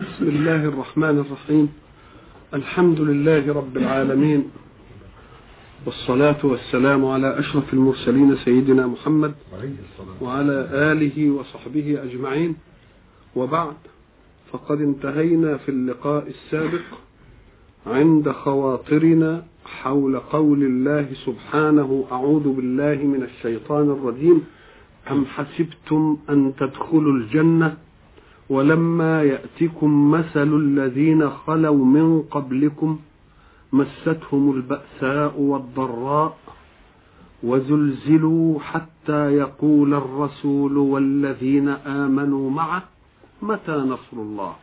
بسم الله الرحمن الرحيم. الحمد لله رب العالمين. والصلاة والسلام على أشرف المرسلين سيدنا محمد وعلى آله وصحبه أجمعين. وبعد فقد انتهينا في اللقاء السابق عند خواطرنا حول قول الله سبحانه أعوذ بالله من الشيطان الرجيم. أم حسبتم أن تدخلوا الجنة؟ ولما يأتكم مثل الذين خلوا من قبلكم مستهم البأساء والضراء وزلزلوا حتى يقول الرسول والذين آمنوا معه متى نصر الله؟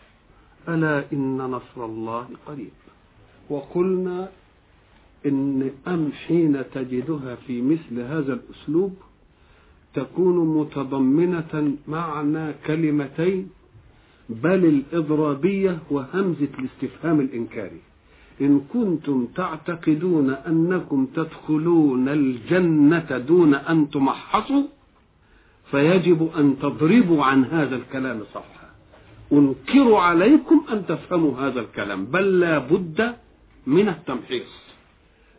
ألا إن نصر الله قريب. وقلنا إن أم حين تجدها في مثل هذا الأسلوب تكون متضمنة معنى كلمتين بل الإضرابية وهمزة الاستفهام الإنكاري. إن كنتم تعتقدون أنكم تدخلون الجنة دون أن تمحصوا فيجب أن تضربوا عن هذا الكلام صفحة. أنكر عليكم أن تفهموا هذا الكلام بل لا بد من التمحيص.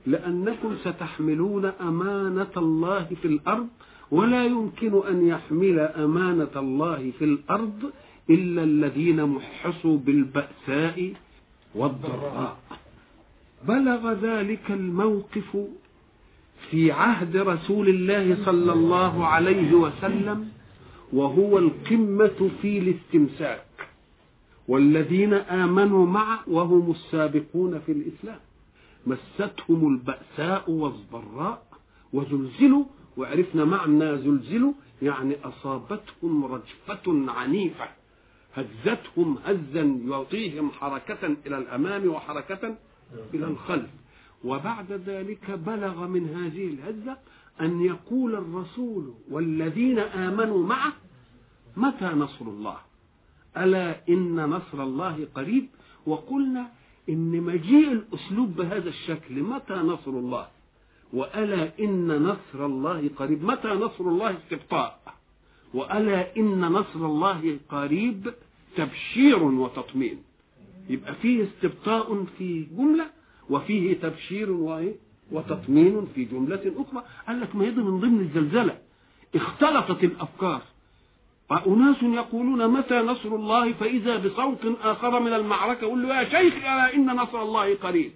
لأنكم ستحملون أمانة الله في الأرض ولا يمكن أن يحمل أمانة الله في الأرض إلا الذين محصوا بالبأساء والضراء. بلغ ذلك الموقف في عهد رسول الله صلى الله عليه وسلم وهو القمة في الاستمساك. والذين آمنوا معه وهم السابقون في الإسلام. مستهم البأساء والضراء وزلزلوا وعرفنا معنى زلزلوا يعني أصابتهم رجفة عنيفة. هزتهم هزا يعطيهم حركة إلى الأمام وحركة إلى الخلف. وبعد ذلك بلغ من هذه الهزة أن يقول الرسول والذين آمنوا معه متى نصر الله؟ ألا إن نصر الله قريب؟ وقلنا إن مجيء الأسلوب بهذا الشكل متى نصر الله؟ وألا إن نصر الله قريب؟ متى نصر الله استبطاء وألا إن نصر الله قريب تبشير وتطمين يبقى فيه استبطاء في جملة وفيه تبشير وتطمين في جملة أخرى. قال لك ما يدي من ضمن الزلزلة. اختلطت الأفكار. أناس يقولون متى نصر الله فإذا بصوت آخر من المعركة يقول له يا شيخ ألا إن نصر الله قريب.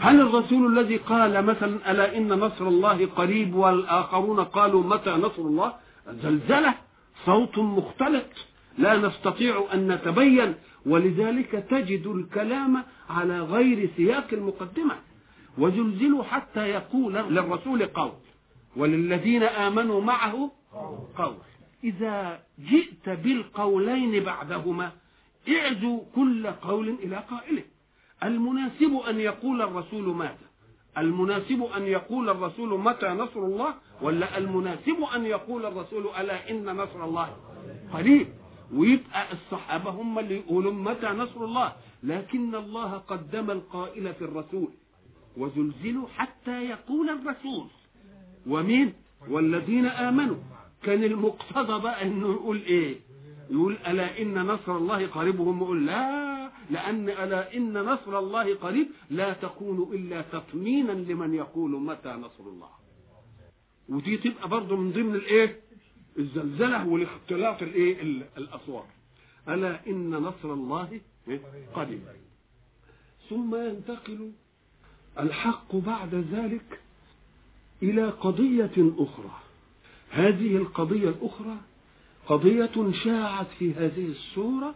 هل الرسول الذي قال مثلا ألا إن نصر الله قريب والآخرون قالوا متى نصر الله؟ زلزلة صوت مختلط لا نستطيع أن نتبين ولذلك تجد الكلام على غير سياق المقدمة وزلزلوا حتى يقول للرسول قول وللذين آمنوا معه قول. إذا جئت بالقولين بعدهما اعزوا كل قول إلى قائله. المناسب أن يقول الرسول ماذا؟ المناسب أن يقول الرسول متى نصر الله ولا المناسب أن يقول الرسول ألا إن نصر الله؟ قريب. ويبقى الصحابة هم اللي يقولوا متى نصر الله. لكن الله قدم القائل في الرسول. وزلزلوا حتى يقول الرسول. ومين؟ والذين آمنوا. كان المقتضى بقى إنه يقول إيه؟ يقول ألا إن نصر الله؟ قريب وهم يقول لا. لأن ألا إن نصر الله قريب لا تكون إلا تطمينا لمن يقول متى نصر الله. ودي تبقى برضه من ضمن الإيه؟ الزلزلة والاختلاط الإيه؟ الأصوات. ألا إن نصر الله قريب. ثم ينتقل الحق بعد ذلك إلى قضية أخرى. هذه القضية الأخرى قضية شاعت في هذه السورة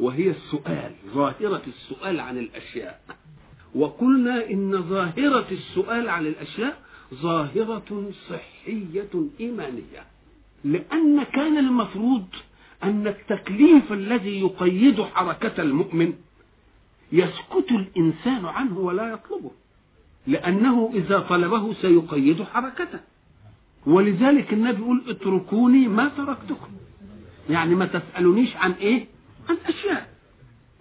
وهي السؤال ظاهرة السؤال عن الأشياء. وقلنا إن ظاهرة السؤال عن الأشياء ظاهرة صحية إيمانية. لأن كان المفروض أن التكليف الذي يقيد حركة المؤمن يسكت الإنسان عنه ولا يطلبه. لأنه إذا طلبه سيقيد حركته. ولذلك النبي يقول اتركوني ما تركتكم. يعني ما تسألونيش عن إيه؟ عن أشياء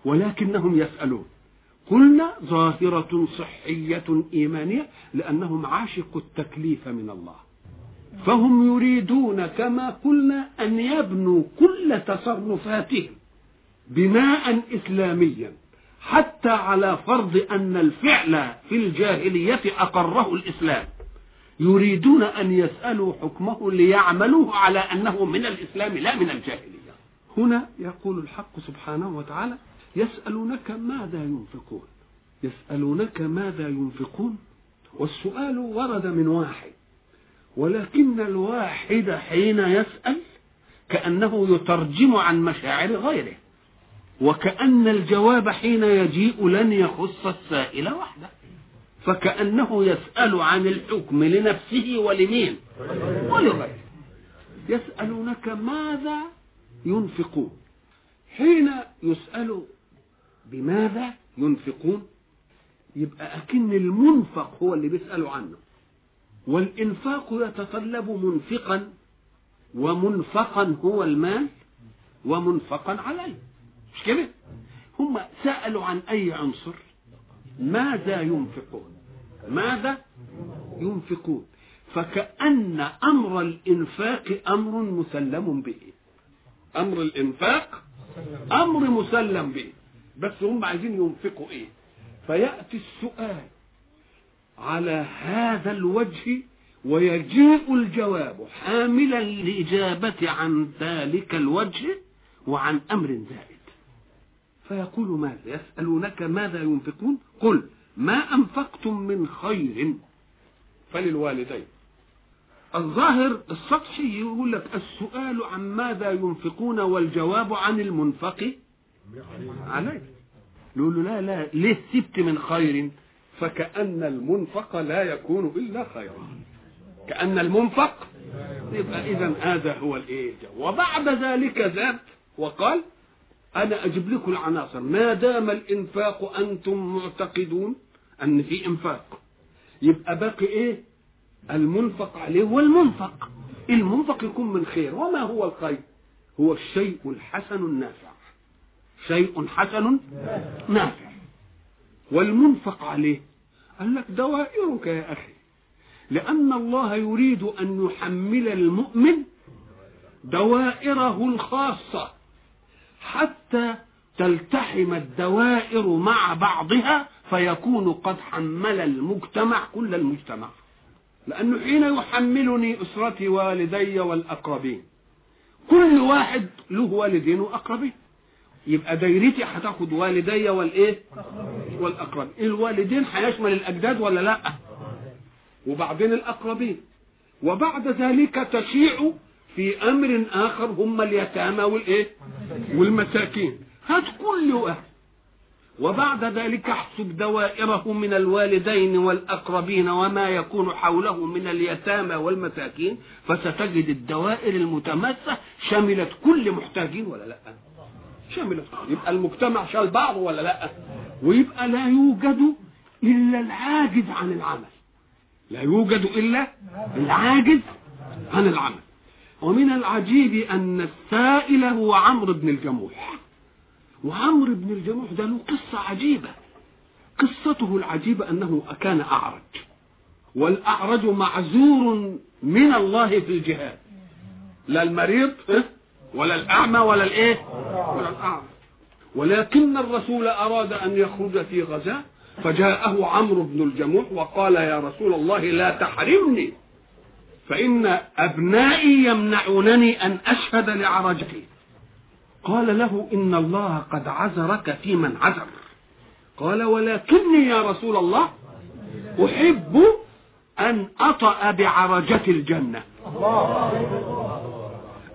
ولكنهم يسألون. قلنا ظاهرة صحية إيمانية لأنهم عاشقوا التكليف من الله. فهم يريدون كما قلنا أن يبنوا كل تصرفاتهم بناء إسلاميا حتى على فرض أن الفعل في الجاهلية أقره الإسلام. يريدون أن يسألوا حكمه ليعملوه على أنه من الإسلام لا من الجاهلية. هنا يقول الحق سبحانه وتعالى يسألونك ماذا ينفقون؟ يسألونك ماذا ينفقون؟ والسؤال ورد من واحد ولكن الواحد حين يسأل كأنه يترجم عن مشاعر غيره وكأن الجواب حين يجيء لن يخص السائل وحده فكأنه يسأل عن الحكم لنفسه ولمين؟ ولغيره. يسألونك ماذا ينفقون. حين يسأل بماذا ينفقون؟ يبقى أكن المنفق هو اللي بيسألوا عنه. والإنفاق يتطلب منفقا ومنفقا هو المال ومنفقا عليه. مش كده؟ هم سألوا عن أي عنصر؟ ماذا ينفقون؟ ماذا ينفقون؟ فكأن أمر الإنفاق أمر مسلم به. أمر الإنفاق أمر مسلم به. بس هم عايزين ينفقوا إيه؟ فيأتي السؤال على هذا الوجه ويجيء الجواب حاملا الإجابة عن ذلك الوجه وعن أمر زائد. فيقول ماذا؟ يسألونك ماذا ينفقون؟ قل ما أنفقتم من خير. فللوالدين. الظاهر السطحي يقول لك السؤال عن ماذا ينفقون والجواب عن المنفق عليه يقول له لا لا ليه سبت من خير؟ فكأن المنفق لا يكون إلا خيرا. كأن المنفق يبقى إذا هذا هو الإيه؟ وبعد ذلك ذات وقال أنا أجيب لكم العناصر. ما دام الإنفاق أنتم معتقدون أن في إنفاق يبقى باقي إيه؟ المنفق عليه والمنفق المنفق يكون من خير. وما هو الخير؟ هو الشيء الحسن النافع. شيء حسن نافع. والمنفق عليه قال لك دوائرك يا أخي. لأن الله يريد أن يحمل المؤمن دوائره الخاصة حتى تلتحم الدوائر مع بعضها فيكون قد حمل المجتمع كل المجتمع. لأنه حين يحملني أسرتي والدي والأقربين كل واحد له والدين وأقربين. يبقى دايرتي هتاخد والدي والإيه؟ والأقربين. الوالدين هيشمل الأجداد ولا لأ؟ وبعدين الأقربين. وبعد ذلك تشيع في أمر آخر هم اليتامى والإيه؟ والمساكين. هات كل واحد. وبعد ذلك احسب دوائره من الوالدين والأقربين وما يكون حوله من اليتامى والمساكين فستجد الدوائر المتماسة شملت كل محتاجين ولا لأ؟ شملت. يبقى المجتمع شال بعضه ولا لأ؟ ويبقى لا يوجد إلا العاجز عن العمل. لا يوجد إلا العاجز عن العمل. ومن العجيب أن السائل هو عمرو بن الجموح. وعمرو بن الجموح ده له قصة عجيبة. قصته العجيبة أنه كان أعرج. والأعرج معذور من الله في الجهاد. لا المريض ولا الأعمى ولا الإيه؟ ولا الأعمى ولكن الرسول أراد أن يخرج في غزاة فجاءه عمرو بن الجموح وقال يا رسول الله لا تحرمني. فإن أبنائي يمنعونني أن أشهد لعرجتي قال له إن الله قد عذرك في من عذر قال ولكني يا رسول الله أحب أن أطأ بعرجة الجنة.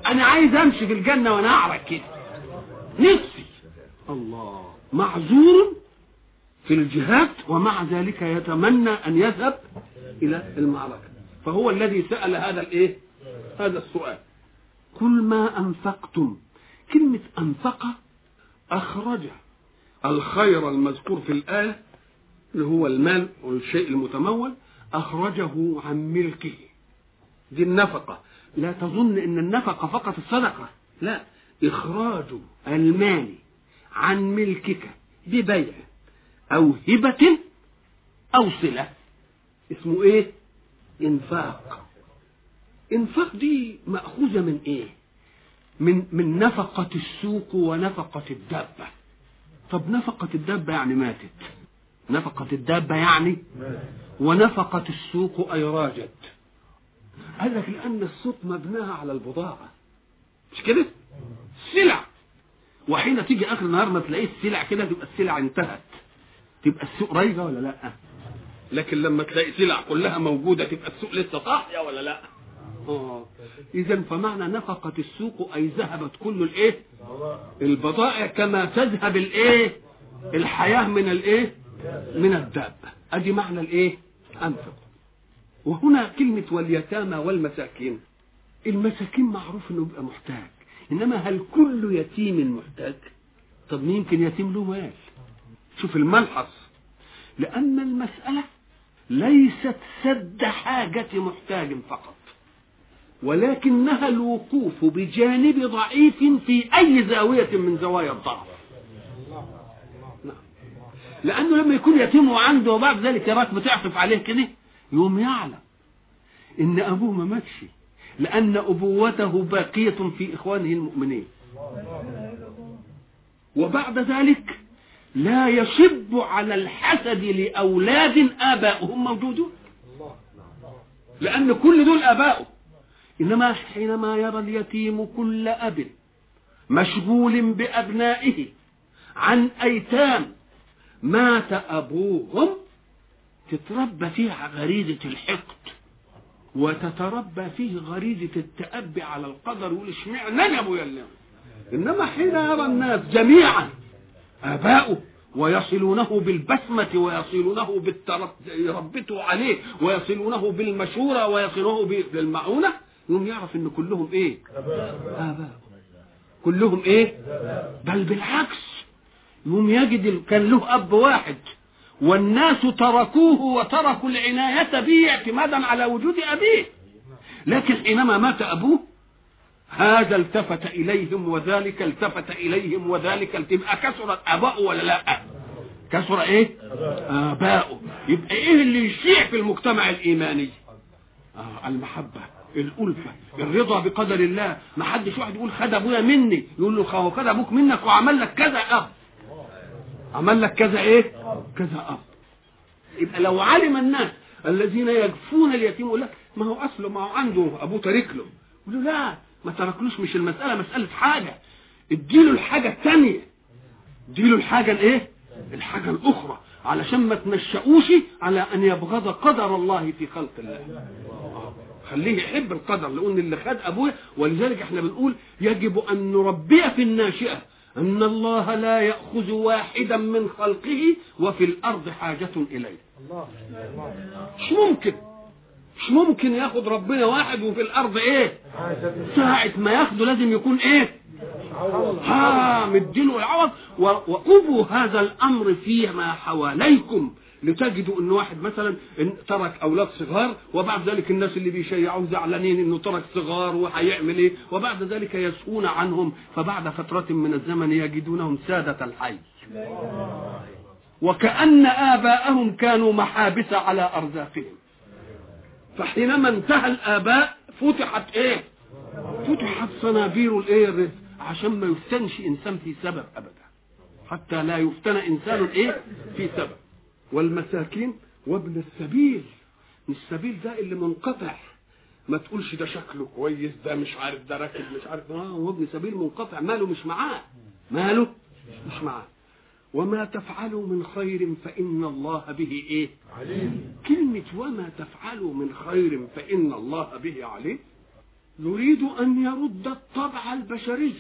أنا عايز أمشي في الجنة وأنا أعرج كده. نفسي. الله. معذور في الجهاد ومع ذلك يتمنى أن يذهب إلى المعركة. فهو الذي سأل هذا الإيه؟ هذا السؤال. كل ما أنفقتم كلمة أنفق أخرج الخير المذكور في الآية اللي هو المال والشيء المتمول أخرجه عن ملكه. دي النفقة. لا تظن أن النفقة فقط الصدقة. لا. إخراج المال عن ملكك ببيع أو هبة أو صلة. اسمه إيه؟ إنفاق. إنفاق دي مأخوذة من إيه؟ من من نفقة السوق ونفقة الدابة طب نفقة الدابة يعني ماتت نفقة الدابة يعني ونفقة السوق أي راجت قال لك لأن السوق مبناها على البضاعة مش كده؟ سلع وحين تيجي آخر النهار ما تلاقيه السلع كده تبقى السلع انتهت تبقى السوق رايجة ولا لأ؟ لكن لما تلاقي سلع كلها موجودة تبقى السوق لسه صاحية ولا لأ؟ آه. اذا فمعنى نفقة السوق أي ذهبت كل الإيه؟ البضائع. كما تذهب الإيه؟ الحياة من الإيه؟ من الدابة أدي معنى الإيه؟ أنفق. وهنا كلمة واليتامى والمساكين. المساكين معروف إنه بيبقى محتاج. إنما هل كل يتيم محتاج؟ طب يمكن يتيم له مال؟ شوف الملحظ لأن المسألة ليست سد حاجة محتاج فقط. ولكنها الوقوف بجانب ضعيف في أي زاوية من زوايا الضعف نعم. لأنه لما يكون يتيم وعنده وبعد ذلك يراك بتعطف عليه كده يوم يعلم إن أبوه ما ماتش لأن أبوته باقية في إخوانه المؤمنين. وبعد ذلك لا يشب على الحسد لأولاد آباؤهم موجودون. لأن كل دول آباؤه. إنما حينما يرى اليتيم كل أب مشغول بأبنائه عن أيتام مات أبوهم تتربى فيه غريزة الحقد وتتربى فيه غريزة التأبي على القدر يقول اشمعنى أنا ابويا اللي إنما حين يرى الناس جميعا آباؤه ويصلونه بالبسمة ويصلونه بالترب يربطوا عليه ويصلونه بالمشورة ويصلونه بالمعونة يوم يعرف إن كلهم إيه؟ آباء. كلهم إيه؟ بل بالعكس. يوم يجد كان له أب واحد والناس تركوه وتركوا العناية به اعتمادا على وجود أبيه. لكن حينما مات أبوه هذا التفت إليهم وذلك التفت إليهم وذلك تبقى كسرت آباؤه ولا لا؟ كسر إيه؟ آباؤه يبقى إيه اللي يشيع في المجتمع الإيماني؟ آه المحبة. الألفة الرضا بقدر الله. ما حدش واحد يقول خد أبويا مني. يقول له خد أبوك منك وعمل لك كذا أب. عمل لك كذا إيه؟ كذا أب. يبقى لو علم الناس الذين يجفون اليتيم يقول لك ما هو أصله ما هو عنده أبوه تارك له. يقول له لا ما تركلوش مش المسألة مسألة حاجة. اديله الحاجة الثانية اديله الحاجة الإيه؟ الحاجة الأخرى. علشان ما تنشأوش على أن يبغض قدر الله في خلق الله. خليه يحب القدر لأن اللي خد أبوه ولذلك إحنا بنقول يجب أن نربيه في الناشئة أن الله لا يأخذ واحدا من خلقه وفي الأرض حاجة إليه. مش ممكن. مش ممكن ياخد ربنا واحد وفي الأرض إيه؟ ساعة ما ياخده لازم يكون إيه؟ ها مدينه العوض. وأبوا هذا الأمر فيما حواليكم. لتجدوا أن واحد مثلا إن ترك أولاد صغار وبعد ذلك الناس اللي بيشيعوه زعلانين إنه ترك صغار وهيعمل إيه وبعد ذلك يسهون عنهم. فبعد فترة من الزمن يجدونهم سادة الحي. وكأن آباءهم كانوا محابس على أرزاقهم. فحينما انتهى الآباء فتحت إيه؟ فتحت صنابير الإيه؟ عشان ما يفتنش إنسان في سبب ابدا. حتى لا يفتن إنسان إيه؟ في سبب. والمساكين وابن السبيل. السبيل ده اللي منقطع. ما تقولش ده شكله كويس ده مش عارف ده راكب مش عارف. آه هو ابن سبيل منقطع. ماله مش معاه. ماله مش معاه. وما تفعلوا من خير فإن الله به إيه؟ عليم. كلمة وما تفعلوا من خير فإن الله به عليم. يريد أن يرد الطبع البشري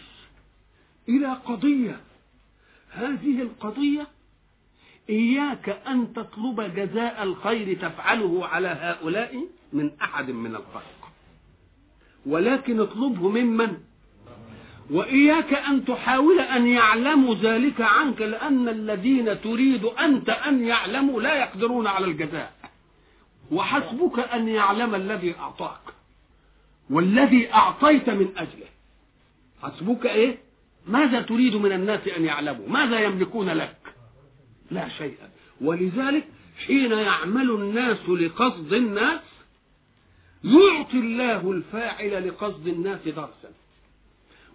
إلى قضية. هذه القضية إياك أن تطلب جزاء الخير تفعله على هؤلاء من أحد من الخلق. ولكن اطلبه ممن؟ وإياك أن تحاول أن يعلموا ذلك عنك لأن الذين تريد أنت أن يعلموا لا يقدرون على الجزاء. وحسبك أن يعلم الذي أعطاك والذي أعطيت من أجله. حسبك إيه؟ ماذا تريد من الناس أن يعلموا؟ ماذا يملكون لك؟ لا شيء. ولذلك حين يعمل الناس لقصد الناس يعطي الله الفاعل لقصد الناس درسا.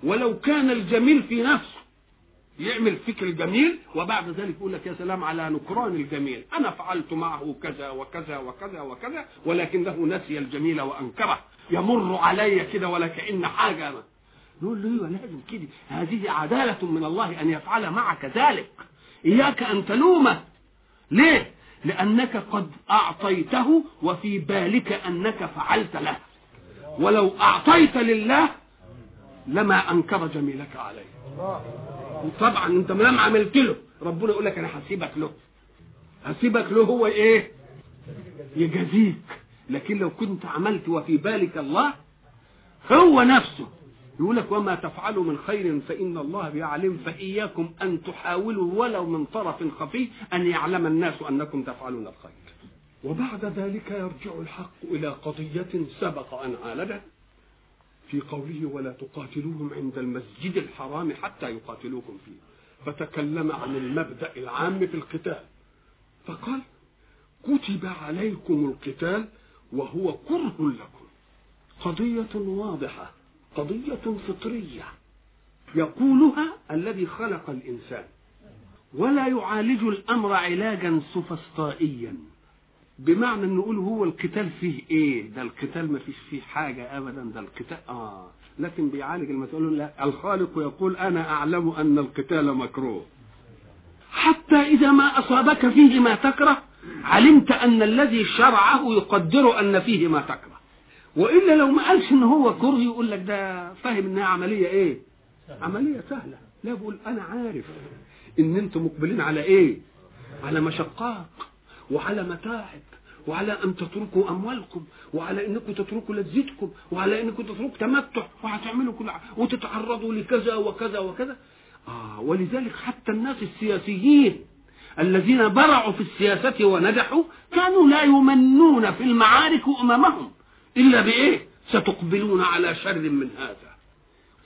ولو كان الجميل في نفسه يعمل فكر جميل وبعد ذلك يقول لك يا سلام على نكران الجميل. أنا فعلت معه كذا وكذا وكذا وكذا ولكنه نسي الجميل وأنكره. يمر علي كده ولا كان حاجة. ما. نقول له أيوه لازم كده. هذه عدالة من الله أن يفعل معك ذلك. إياك أن تلومه. ليه؟ لأنك قد أعطيته وفي بالك أنك فعلت له. ولو أعطيت لله لما أنكر جميلك عليه. طبعا أنت ما عملت له. ربنا يقول لك أنا هسيبك له. هسيبك له هو إيه؟ يجازيك. لكن لو كنت عملت وفي بالك الله هو نفسه يقول لك وما تفعلوا من خير فإن الله بيعلم فإياكم أن تحاولوا ولو من طرف خفي أن يعلم الناس أنكم تفعلون الخير. وبعد ذلك يرجع الحق إلى قضية سبق أن عالجها. في قوله ولا تقاتلوهم عند المسجد الحرام حتى يقاتلوكم فيه. فتكلم عن المبدأ العام في القتال. فقال كتب عليكم القتال وهو كره لكم. قضية واضحة. قضية فطرية يقولها الذي خلق الإنسان ولا يعالج الأمر علاجا سفسطائيا بمعنى ان نقول هو القتال فيه إيه؟ ده القتال ما فيش فيه حاجة ابدا ده القتال آه. لكن بيعالج المسألة لا الخالق يقول أنا أعلم أن القتال مكروه. حتى إذا ما أصابك فيه ما تكره علمت أن الذي شرعه يقدر أن فيه ما تكره. وإلا لو ما قالش إن هو كره يقول لك ده فاهم إنها عملية إيه؟ عملية سهلة. لا بقول أنا عارف إن أنتم مقبلين على إيه؟ على مشقات وعلى متاعب وعلى أن تتركوا أموالكم وعلى إنكم تتركوا لذتكم وعلى إنكم تتركوا تمتع وهتعملوا كل وتتعرضوا لكذا وكذا وكذا. آه ولذلك حتى الناس السياسيين الذين برعوا في السياسة ونجحوا كانوا لا يمنون في المعارك أمامهم إلا بإيه؟ ستقبلون على شر من هذا.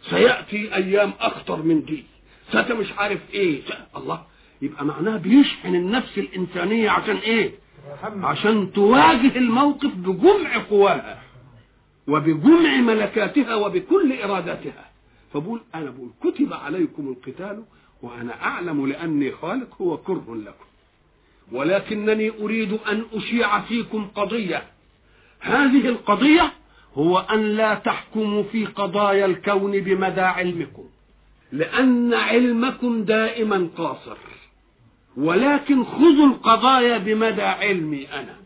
سيأتي أيام أخطر من دي. ست مش عارف إيه. الله يبقى معناها بيشحن النفس الإنسانية عشان إيه؟ عشان تواجه الموقف بجمع قواها وبجمع ملكاتها وبكل إراداتها. فبقول أنا بقول كتب عليكم القتال وأنا أعلم لأني خالق هو كره لكم. ولكنني أريد أن أشيع فيكم قضية. هذه القضية هو أن لا تحكموا في قضايا الكون بمدى علمكم لأن علمكم دائما قاصر ولكن خذوا القضايا بمدى علمي أنا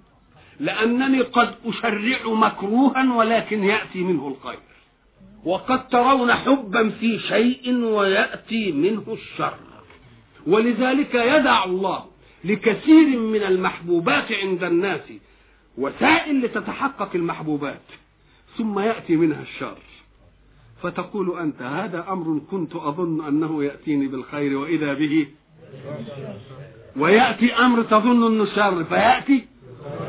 لأنني قد أشرع مكروها ولكن يأتي منه الخير. وقد ترون حبا في شيء ويأتي منه الشر. ولذلك يدع الله لكثير من المحبوبات عند الناس وسائل لتتحقق المحبوبات ثم يأتي منها الشر. فتقول أنت هذا أمر كنت أظن أنه يأتيني بالخير وإذا به. ويأتي أمر تظن أنه شر فيأتي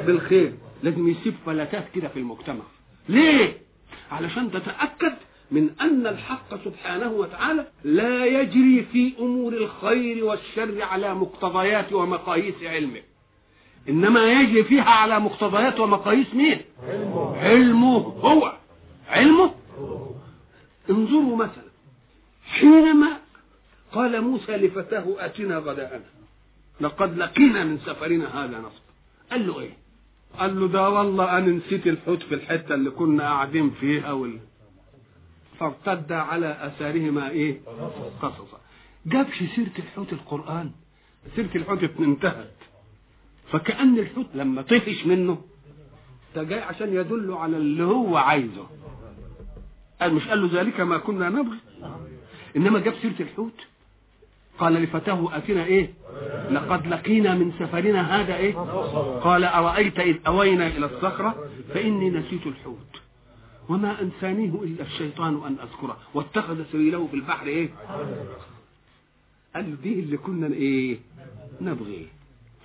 بالخير. لازم يسيب فلتات كده في المجتمع. ليه؟ علشان تتأكد من أن الحق سبحانه وتعالى لا يجري في أمور الخير والشر على مقتضيات ومقاييس علمه. إنما يجري فيها على مقتضيات ومقاييس مين؟ علمه, علمه هو. علمه انظروا مثلا حينما قال موسى لفتاه آتنا غداءنا. لقد لقينا من سفرنا هذا نصب. قال له إيه؟ قال له ده والله أنا نسيت الحوت في الحتة اللي كنا قاعدين فيها وال... فارتد على آثارهما إيه؟ قصصا. جابش سيرة الحوت القرآن. سيرة الحوت انتهت. فكأن الحوت لما طفش منه ده جاي عشان يدل على اللي هو عايزه. قال مش قال له ذلك ما كنا نبغي؟ إنما جاب سيرة الحوت قال لفتاه اتنا إيه؟ لقد لقينا من سفرنا هذا إيه؟ قال أرأيت إذ أوينا إلى الصخرة فإني نسيت الحوت. وما أنسانيه إلا الشيطان أن أذكره. واتخذ سبيله في البحر إيه؟ قال دي اللي كنا إيه؟ نبغي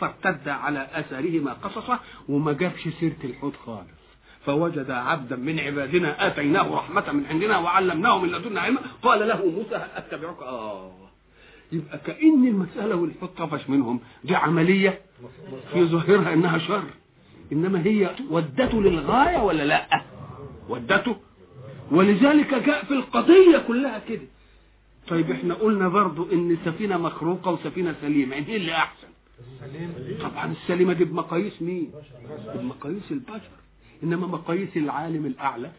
فارتد على اثارهما قصصا وما جابش سيرة الحوت خالص. فوجد عبدا من عبادنا آتيناه رحمة من عندنا وعلمناه من لدنا علما. قال له موسى هل أتبعك؟ آه. يبقى كأن المسألة والحوت طفش منهم. دي عملية في ظاهرها إنها شر. إنما هي ودته للغاية ولا لأ؟ ودته. ولذلك جاء في القضية كلها كده. طيب إحنا قلنا برضو إن سفينة مخروقة وسفينة سليمة. إيه اللي أحسن؟ طبعا السليمة دي بمقاييس مين؟ بمقاييس البشر. إنما مقاييس العالم الأعلى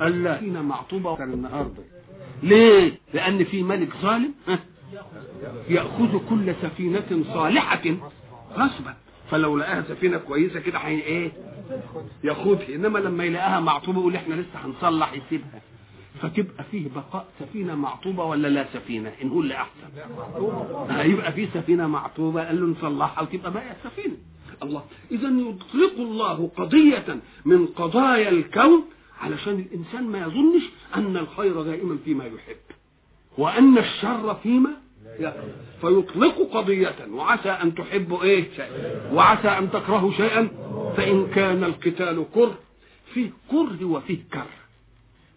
قال لا سفينة معطوبة النهاردة ليه؟ لأن في ملك ظالم؟ يأخذ كل سفينة صالحة. غصبا. فلو لقاها سفينة كويسة كده هي إيه؟ ياخدها إنما لما يلاقيها معطوبة يقول إحنا لسه هنصلح يسيبها. فتبقى فيه بقاء سفينة معطوبة ولا لا سفينة؟ إن هو اللي أحسن. هيبقى فيه سفينة معطوبة قال له نصلحها وتبقى بقى سفينة. الله. إذا يطلق الله قضية من قضايا الكون علشان الإنسان ما يظنش أن الخير دائما فيما يحب. وأن الشر فيما فيطلق قضية وعسى أن تحبوا إيه؟ شيء وعسى أن تكرهوا شيئا. فإن كان القتال كره. فيه كره وفيه كره.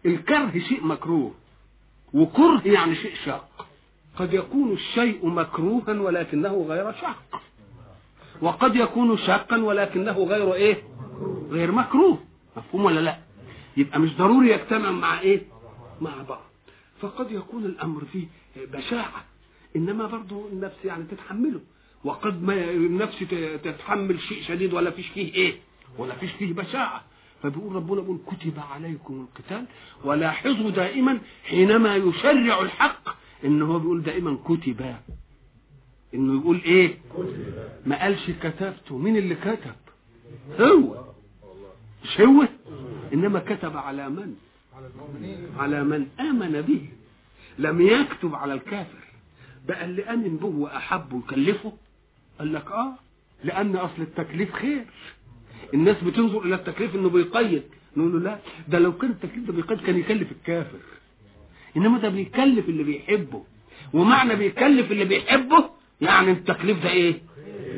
الكره شيء مكروه وكره يعني شيء شاق. قد يكون الشيء مكروها ولكنه غير شاق. وقد يكون شاقا ولكنه غير إيه؟ غير مكروه. مفهوم ولا لا؟ يبقى مش ضروري يجتمع مع إيه؟ مع بعض. فقد يكون الأمر فيه بشاعة إنما برضه النفس يعني تتحمله. وقد ما النفس تتحمل شيء شديد ولا فيش فيه إيه؟ ولا فيش فيه بشاعة. فبيقول ربنا بيقول كتب عليكم القتال ولاحظوا دائما حينما يشرع الحق إن هو بيقول دائما كتب. إنه يقول إيه؟ ما قالش كتبته مين اللي كتب؟ هو. مش هو؟ إنما كتب على من؟ على من آمن به. لم يكتب على الكافر. بقى اللي آمن به واحبه وكلفه قال لك آه. لأن أصل التكليف خير. الناس بتنظر إلى التكليف إنه بيقيد. نقول له لا ده لو كان التكليف ده بيقيد كان يكلف الكافر. إنما ده بيكلف اللي بيحبه. ومعنى بيكلف اللي بيحبه يعني التكليف ده إيه؟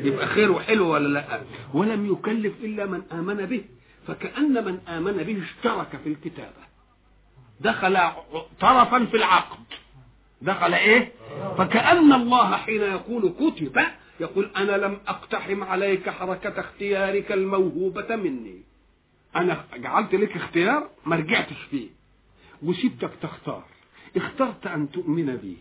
يبقى خير وحلو ولا لأ؟ ولم يكلف إلا من آمن به. فكأن من آمن به اشترك في الكتابة. دخل طرفا في العقد. دخل إيه؟ فكأن الله حين يقول كتب يقول أنا لم أقتحم عليك حركة اختيارك الموهوبة مني. أنا جعلت لك اختيار ما رجعتش فيه. وسبتك تختار. اخترت أن تؤمن بي.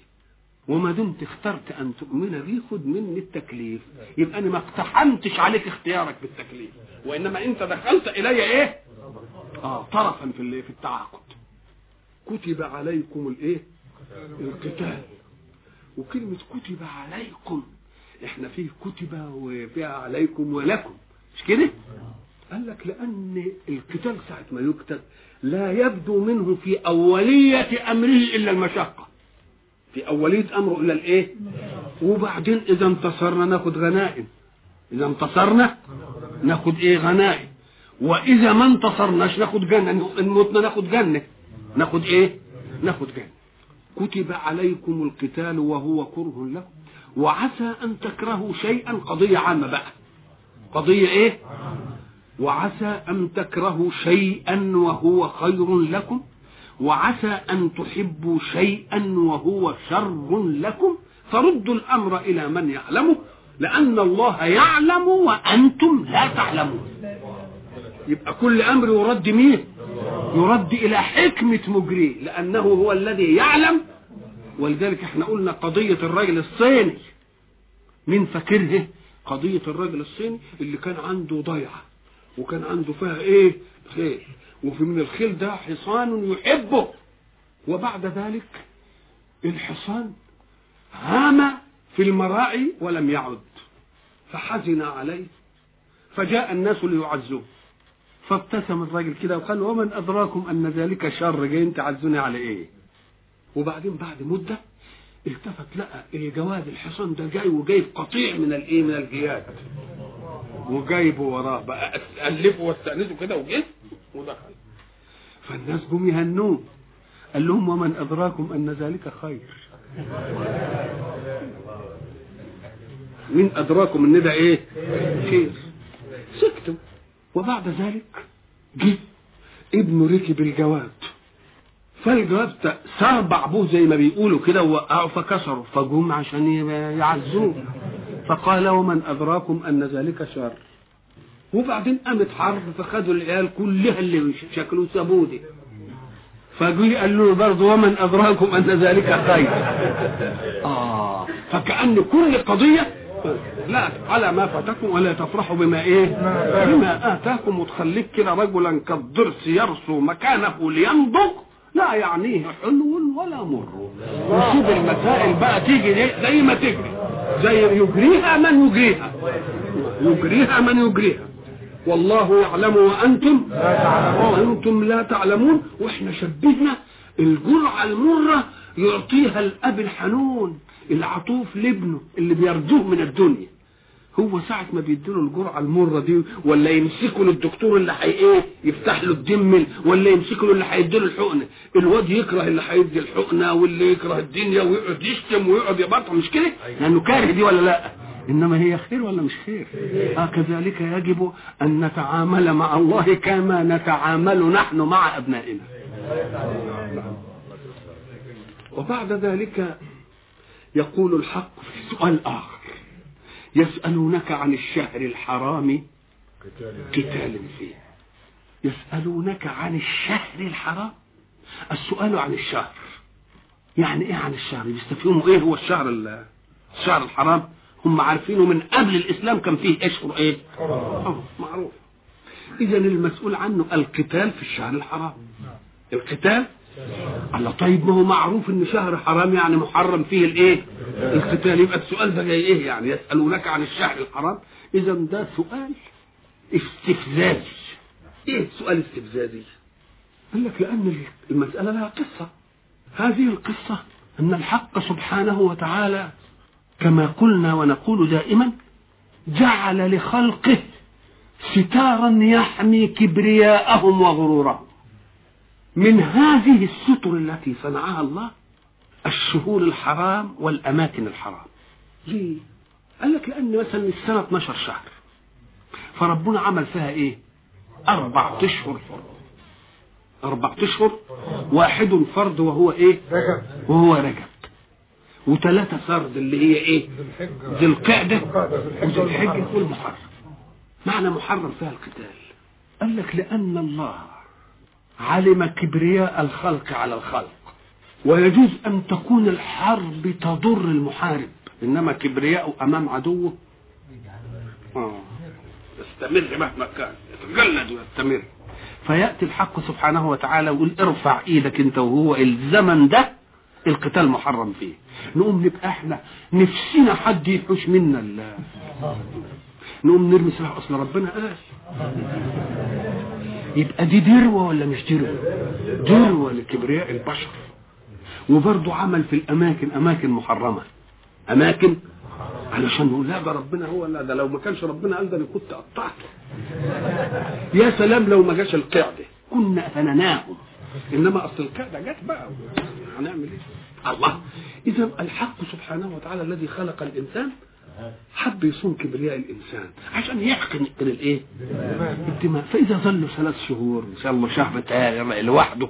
وما دمت اخترت أن تؤمن بي خد مني التكليف. يبقى أنا ما اقتحمتش عليك اختيارك بالتكليف. وإنما أنت دخلت إلي إيه؟ آه طرفا في في التعاقد. كتب عليكم الايه القتال. وكلمة كتب عليكم إحنا فيه كتب وفيها عليكم ولكم مش كده؟ قال لك لأن القتال ساعة ما يكتب لا يبدو منه في أولية أمره إلا المشقة. في أولية أمره إلا الإيه؟ وبعدين إذا انتصرنا ناخد غنائم. إذا انتصرنا ناخد إيه؟ غنائم. وإذا ما انتصرناش ناخد جنة. إن متنا ناخد جنة. ناخد إيه؟ ناخد جنة. كتب عليكم القتال وهو كره لكم. وعسى أن تكرهوا شيئا قضية عامة بقى. قضية إيه؟ وعسى أن تكرهوا شيئا وهو خير لكم. وعسى أن تحبوا شيئا وهو شر لكم. فردوا الأمر إلى من يعلمه لأن الله يعلم وأنتم لا تعلمون. يبقى كل أمر يرد مين؟ يرد إلى حكمة مجريه لأنه هو الذي يعلم ولذلك إحنا قلنا قضية الرجل الصيني. مين فاكره قضية الرجل الصيني اللي كان عنده ضيعة. وكان عنده فيها إيه؟ خيل وفي من الخيل ده حصان يحبه. وبعد ذلك الحصان هام في المراعي ولم يعد. فحزن عليه. فجاء الناس ليعزوه. فابتسم الراجل كده وقال ومن أدراكم أن ذلك شر؟ جايين تعزوني على إيه؟ وبعدين بعد مدة التفت لقى الجواد الحصان ده جاي وجايب قطيع من الايه من الجياد. وجايبه وراه بقى ألفه واستأنسه كده وجه ودخل. فالناس جم يهنوه. قال لهم ومن أدراكم أن ذلك خير؟ مين أدراكم إن ده إيه؟ خير. سكتوا. وبعد ذلك جه ابنه ركب الجواد. فالجواد سربع ابوه زي ما بيقولوا كده ووقعوا فكسروا. فجم عشان يعزوه. فقال ومن أدراكم أن ذلك شر؟ وبعدين قامت حرب فخدوا العيال كلها اللي شكلوا سابوه دي فجه قال له برضه ومن أدراكم أن ذلك خير؟ آه. فكأن كل قضية لا على ما فاتكم ولا تفرحوا بما إيه؟ بما آتاكم. وتخليك كده رجلا كالضرس يرسو مكانه لينضج. لا يعنيه حلو ولا مر. وشوف المسائل بقى تيجي زي ما تجري. زي يجريها من يجريها. يجريها من يجريها. والله يعلم وأنتم وأنتم لا تعلمون وإحنا شبهنا. الجرعة المرة يعطيها الأب الحنون العطوف لابنه اللي بيرجوه من الدنيا. هو ساعة ما بيديله الجرعة المرة دي ولا يمسكه للدكتور اللي حي إيه يفتح له الدم ولا يمسكه اللي هيديله الحقنة الواد يكره اللي هيدي الحقنة واللي يكره الدنيا ويقعد يشتم ويقعد يبطل. مش كده؟ لأنه كاره دي ولا لأ؟ إنما هي خير ولا مش خير؟ آه كذلك يجب أن نتعامل مع الله كما نتعامل نحن مع أبنائنا. وبعد ذلك يقول الحق في سؤال آخر. يسألونك عن الشهر الحرام قتال فيه. يسألونك عن الشهر الحرام. السؤال عن الشهر. يعني إيه عن الشهر؟ بيستفهموا إيه هو الشهر الشهر الحرام؟ هم عارفينه من قبل الإسلام كان فيه اشهر إيه آه معروف. اذا المسؤول عنه القتال في الشهر الحرام. القتال الله طيب ما هو معروف إن شهر حرام يعني محرم فيه الإيه؟ القتال. يبقى السؤال ده جاي إيه يعني؟ يسألونك عن الشهر الحرام. اذا ده سؤال استفزازي. إيه سؤال استفزازي؟ قال لك لأن المسألة لها قصة. هذه القصة أن الحق سبحانه وتعالى كما قلنا ونقول دائما جعل لخلقه ستارا يحمي كبرياءهم وغرورهم. من هذه الستر التي صنعها الله الشهور الحرام والأماكن الحرام. ليه؟ قال لك لأن مثلا السنة 12 شهر. فربنا عمل فيها إيه؟ أربع أشهر فرض. أربع أشهر واحد فرض وهو إيه؟ وهو رجب وثلاثة فرض اللي هي إيه؟ ذي القعدة وذي الحجة والمحرم. معنى محرم فيها القتال. قال لك لأن الله علم كبرياء الخلق على الخلق. ويجوز أن تكون الحرب تضر المحارب. إنما كبرياءه أمام عدوه آه. يستمر مهما كان. يتجلد ويستمر. فيأتي الحق سبحانه وتعالى ويقول ارفع إيدك أنت وهو الزمن ده القتال محرم فيه. نقوم نبقى إحنا نفسنا حد يحوش منا. نقوم نرمي سلاح أصل ربنا. قال يبقى دي دروة ولا مش دروة؟ دروة لكبرياء البشر. وبرضه عمل في الأماكن أماكن محرمة. أماكن؟ علشان نقول لا ده ربنا هو لا ده لو ما كانش ربنا قال ده أنا كنت قطعته. يا سلام لو ما جاش القعده كنا فنناهم إنما أصل القعدة جت بقى. هنعمل إيه؟ الله. اذا الحق سبحانه وتعالى الذي خلق الإنسان حب يصون كبرياء الإنسان عشان يحقن الإيه؟ الدماء. فإذا ظلوا ثلاث شهور إن شاء الله شهر لوحده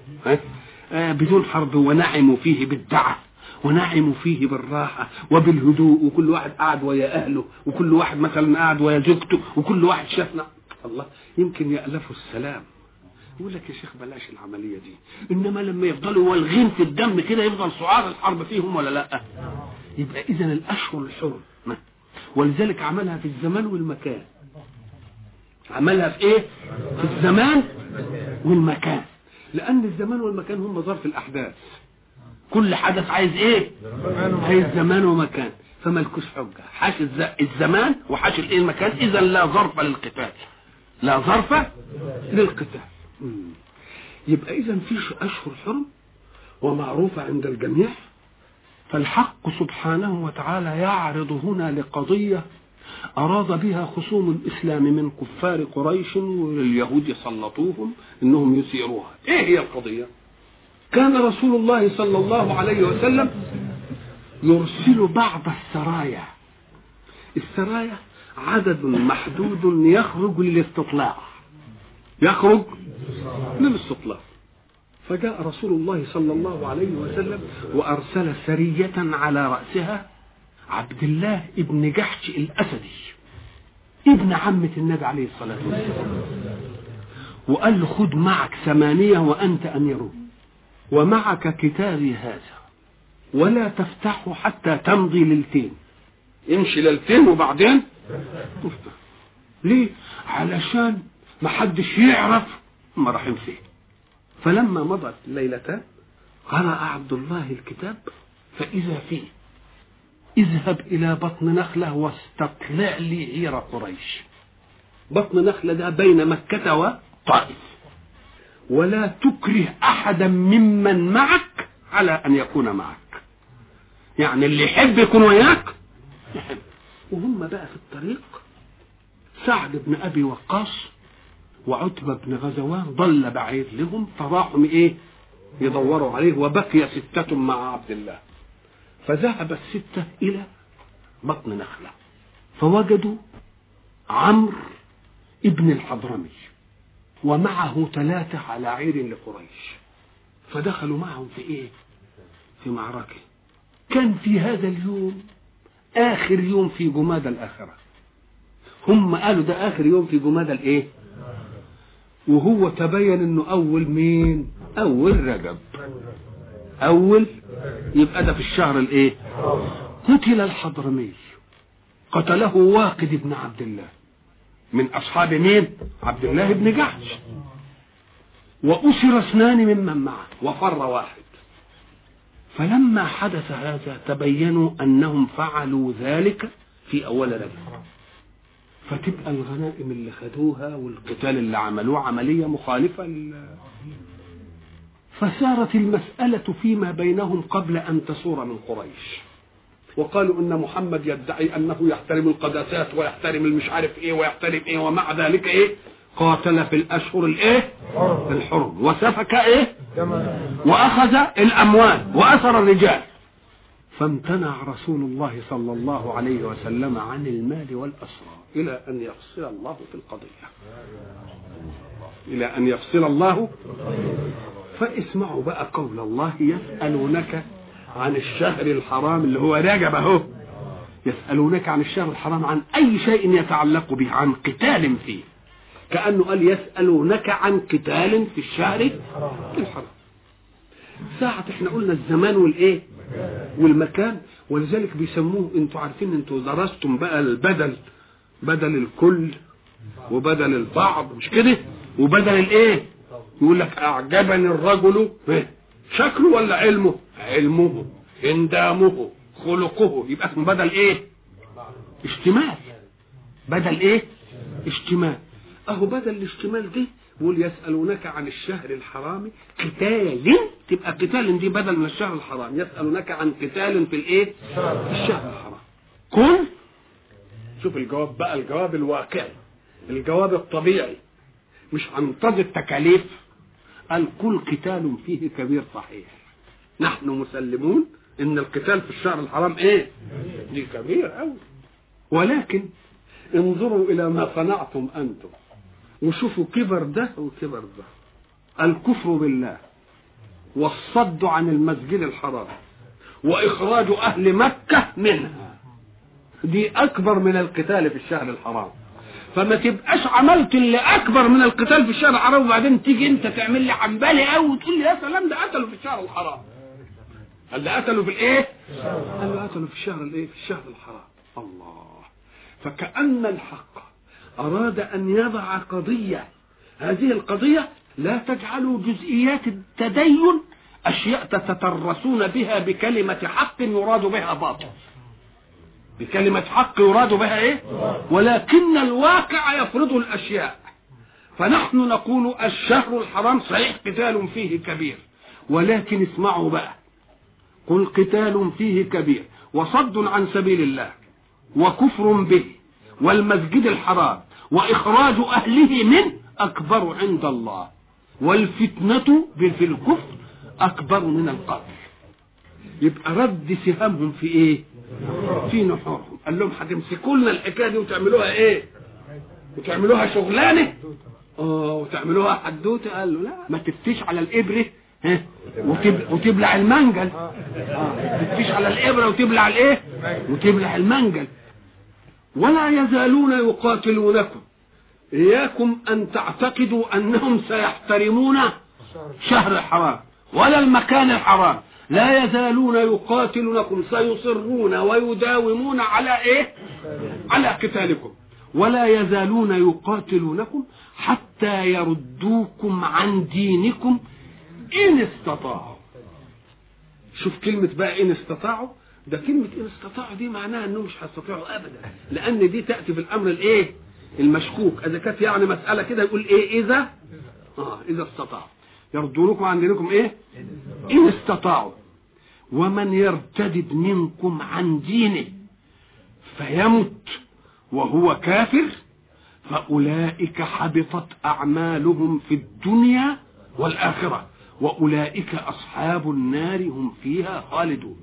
آه بدون حرب ونعموا فيه بالدعه ونعموا فيه بالراحة وبالهدوء وكل واحد قاعد ويا أهله وكل واحد مثلا قاعد ويا زوجته وكل واحد شافنا. الله يمكن يألفوا السلام. يقول لك يا شيخ بلاش العملية دي. إنما لما يفضلوا والغين في الدم كده يفضل سعار الحرب فيهم ولا لأ؟ يبقى إذا الأشهر الحرم ولذلك عملها في الزمان والمكان. عملها في إيه؟ في الزمان والمكان. لأن الزمان والمكان هم ظرف الأحداث. كل حدث عايز إيه؟ عايز زمان ومكان. فملكوش حجة. حاش الز- الزمان وحاش الايه المكان؟ إذا لا ظرف للقتال. لا ظرف للقتال. يبقى إذا في أشهر حرم ومعروفة عند الجميع؟ فالحق سبحانه وتعالى يعرض هنا لقضية أراد بها خصوم الإسلام من كفار قريش واليهود يسلطوهم إنهم يثيروها إيه هي القضية؟ كان رسول الله صلى الله عليه وسلم يرسل بعض السرايا. السرايا عدد محدود يخرج للاستطلاع. يخرج للاستطلاع. فجاء رسول الله صلى الله عليه وسلم وأرسل سرية على رأسها عبد الله ابن جحش الأسدي ابن عمة النبي عليه الصلاة والسلام. وقال له خد معك ثمانية وأنت أميرهم ومعك كتابي هذا ولا تفتحه حتى تمضي ليلتين. امشي ليلتين وبعدين؟ ليه؟ علشان ما حدش يعرف ما رايحين فيه فلما مضت ليلتان قرأ عبد الله الكتاب فإذا فيه اذهب إلى بطن نخلة واستطلع لي عير قريش. بطن نخلة ده بين مكة وطائف. ولا تكره أحدا ممن معك على أن يكون معك. يعني اللي يحب يكون وياك يحب. وهم بقى في الطريق سعد بن أبي وقاص وعتبة بن غزوان ضل بعيد لهم فراحوا إيه؟ يدوروا عليه وبقي ستة مع عبد الله. فذهب الستة إلى بطن نخلة فوجدوا عمرو ابن الحضرمي ومعه ثلاثة على عير لقريش. فدخلوا معهم في إيه؟ في معركة. كان في هذا اليوم آخر يوم في جماد الآخرة. هم قالوا ده آخر يوم في جماد الإيه؟ وهو تبين إنه أول مين؟ أول رجب أول؟ يبقى ده في الشهر الإيه؟ قتل الحضرمي قتله واقد بن عبد الله. من أصحاب مين؟ عبد الله بن جحش. وأسر اثنان ممن معه وفر واحد. فلما حدث هذا تبينوا أنهم فعلوا ذلك في أول رجب فتبقى الغنائم اللي خدوها والقتال اللي عملوه عملية مخالفة لل... فسارت المسألة فيما بينهم قبل أن تسور من قريش. وقالوا إن محمد يدعي أنه يحترم القداسات ويحترم المش عارف إيه ويحترم إيه ومع ذلك إيه؟ قاتل في الأشهر الإيه؟ الحرم. وسفك إيه؟ وأخذ الأموال وأثر الرجال. فامتنع رسول الله صلى الله عليه وسلم عن المال والأسرى إلى أن يفصل الله في القضية. إلى أن يفصل الله. فاسمعوا بقى قول الله يسألونك عن الشهر الحرام اللي هو رجب أهو. يسألونك عن الشهر الحرام عن أي شيء يتعلق به عن قتال فيه. كأنه قال يسألونك عن قتال في الشهر الحرام. ساعة إحنا قلنا الزمان والإيه؟ والمكان ولذلك بيسموه أنتوا عارفين أنتوا درستم بقى البدل بدل الكل وبدل البعض مش كده؟ وبدل الايه؟ يقول لك أعجبني الرجل شكله ولا علمه؟ علمه اندامه خلقه. يبقى اسمه بدل إيه؟ اشتمال. بدل إيه؟ اشتمال. أهو بدل الاشتمال دي يقول يسألونك عن الشهر الحرام قتال تبقى قتال دي بدل من الشهر الحرام. يسألونك عن قتال في الإيه؟ في الشهر الحرام. كل شوف الجواب بقى الجواب الواقعي الجواب الطبيعي مش طرد التكاليف. قال كل قتال فيه كبير صحيح. نحن مسلمون إن القتال في الشهر الحرام إيه؟ دي كبير قوي ولكن انظروا إلى ما صنعتم أنتم. وشوفوا كبر ده وكبر ده. الكفر بالله والصد عن المسجد الحرام وإخراج أهل مكة منها. دي أكبر من القتال في الشهر الحرام. فما تبقاش عملت اللي أكبر من القتال في الشهر الحرام وبعدين تيجي أنت تعمل لي عمبالي قوي وتقول لي يا سلام ده قتلوا في الشهر الحرام. قال ده قتلوا في الإيه؟ قال له قتلوا في الشهر الإيه؟ في الشهر الحرام. الله. فكأن الحق أراد أن يضع قضية. هذه القضية لا تجعلوا جزئيات التدين أشياء تتترسون بها بكلمة حق يراد بها باطل. بكلمة حق يراد بها إيه؟ ولكن الواقع يفرض الأشياء. فنحن نقول الشهر الحرام صحيح قتال فيه كبير. ولكن اسمعوا بقى. قل قتال فيه كبير وصد عن سبيل الله وكفر به والمسجد الحرام وإخراج أهله منه أكبر عند الله والفتنة في الكفر أكبر من القتل يبقى رد سهامهم في إيه؟ في نحورهم قال لهم هتمسكوا لنا الحكاية دي وتعملوها إيه؟ وتعملوها شغلانة؟ آه وتعملوها حدوتة قال له لا ما تفتيش على الإبرة ها وتبلع المنجل آه تفتيش على الإبرة وتبلع الإيه؟ وتبلع المنجل ولا يزالون يقاتلونكم إياكم أن تعتقدوا أنهم سيحترمون شهر الحرام ولا المكان الحرام. لا يزالون يقاتلونكم سيصرون ويداومون على إيه؟ على قتالكم. ولا يزالون يقاتلونكم حتى يردوكم عن دينكم إن استطاعوا. شوف كلمة بقى إن استطاعوا. ده كلمة إن استطاعوا دي معناها إنهم مش هيستطيعوا ابدا لأن دي تأتي في الأمر الإيه؟ المشكوك. إذا كانت يعني مسألة كده يقول إيه إذا؟ آه إذا استطاعوا يردونكم عن دينكم إيه؟ إن استطاعوا. ومن يرتدد منكم عن دينه فيمت وهو كافر فأولئك حبطت أعمالهم في الدنيا والآخرة وأولئك أصحاب النار هم فيها خالدون.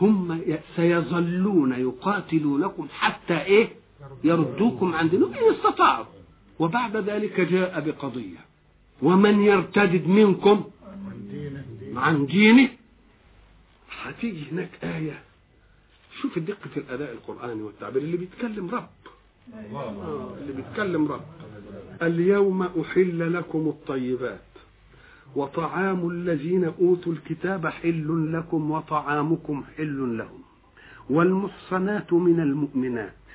هم سيظلون يقاتلونكم حتى إيه؟ يردوكم عن دينكم إن استطاعوا. وبعد ذلك جاء بقضية. ومن يرتدد منكم عن دينه. هتيجي هناك آية. شوف دقة الأداء القرآني والتعبير اللي بيتكلم رب. اللي بيتكلم رب. اليوم أحل لكم الطيبات. وطعام الذين أوتوا الكتاب حل لكم وطعامكم حل لهم. والمحصنات من المؤمنات.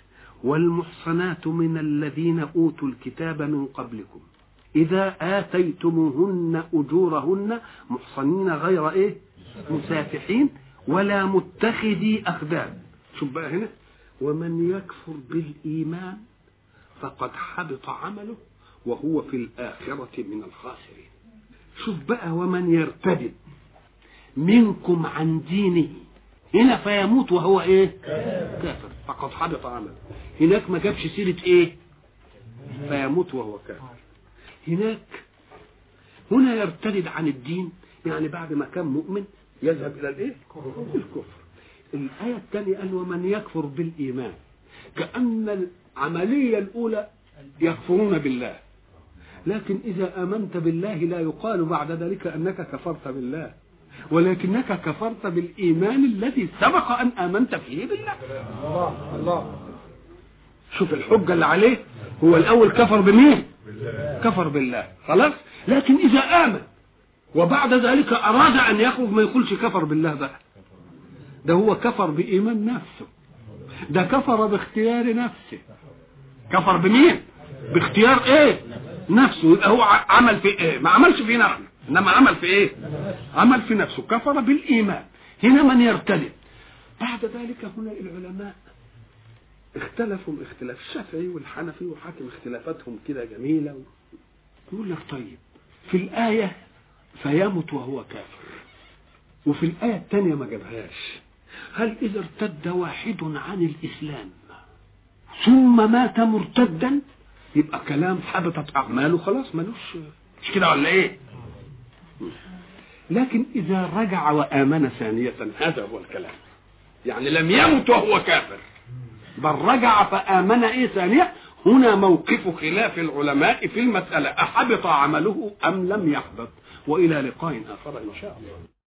والمحصنات من الذين أوتوا الكتاب من قبلكم. إذا آتيتموهن أجورهن محصنين غير إيه؟ مسافحين ولا متخذي أخدان. شوف بقى هنا. ومن يكفر بالإيمان فقد حبط عمله وهو في الآخرة من الخاسرين. شوف بقى ومن يرتد منكم عن دينه. هنا فيموت وهو إيه؟ كافر. فقد حبط عمله. هناك ما جابش سيرة إيه؟ فيموت وهو كافر. هناك هنا يرتد عن الدين يعني بعد ما كان مؤمن يذهب إلى الإيه؟ الكفر. الآية الثانية قال ومن يكفر بالإيمان؟ كأن العملية الأولى يكفرون بالله. لكن إذا آمنت بالله لا يقال بعد ذلك أنك كفرت بالله. ولكنك كفرت بالإيمان الذي سبق أن آمنت فيه بالله. الله الله شوف الحجة اللي عليه. هو الأول كفر بمين؟ كفر بالله. خلاص؟ لكن إذا آمن وبعد ذلك أراد أن يخرج ما يقولش كفر بالله بقى. ده هو كفر بإيمان نفسه. ده كفر باختيار نفسه. كفر بمين؟ باختيار إيه؟ نفسه. يبقى هو عمل في إيه؟ ما عملش في نفسه إنما عمل في إيه؟ عمل في نفسه. كفر بالإيمان. هنا من يرتد بعد ذلك هنا العلماء اختلفوا اختلاف الشافعي والحنفي وحاكم اختلافاتهم كده جميلة. يقول لك طيب في الآية فيمت وهو كافر. وفي الآية الثانية ما جابهاش. هل إذا ارتد واحد عن الإسلام ثم مات مرتدا؟ يبقى كلام حبطت أعماله خلاص ملوش مش كده ولا إيه؟ لكن إذا رجع وآمن ثانية هذا هو الكلام. يعني لم يمت وهو كافر. بل رجع فآمن إيه ثانية؟ هنا موقف خلاف العلماء في المسألة. أحبط عمله أم لم يحبط؟ وإلى لقاء آخر إن شاء الله.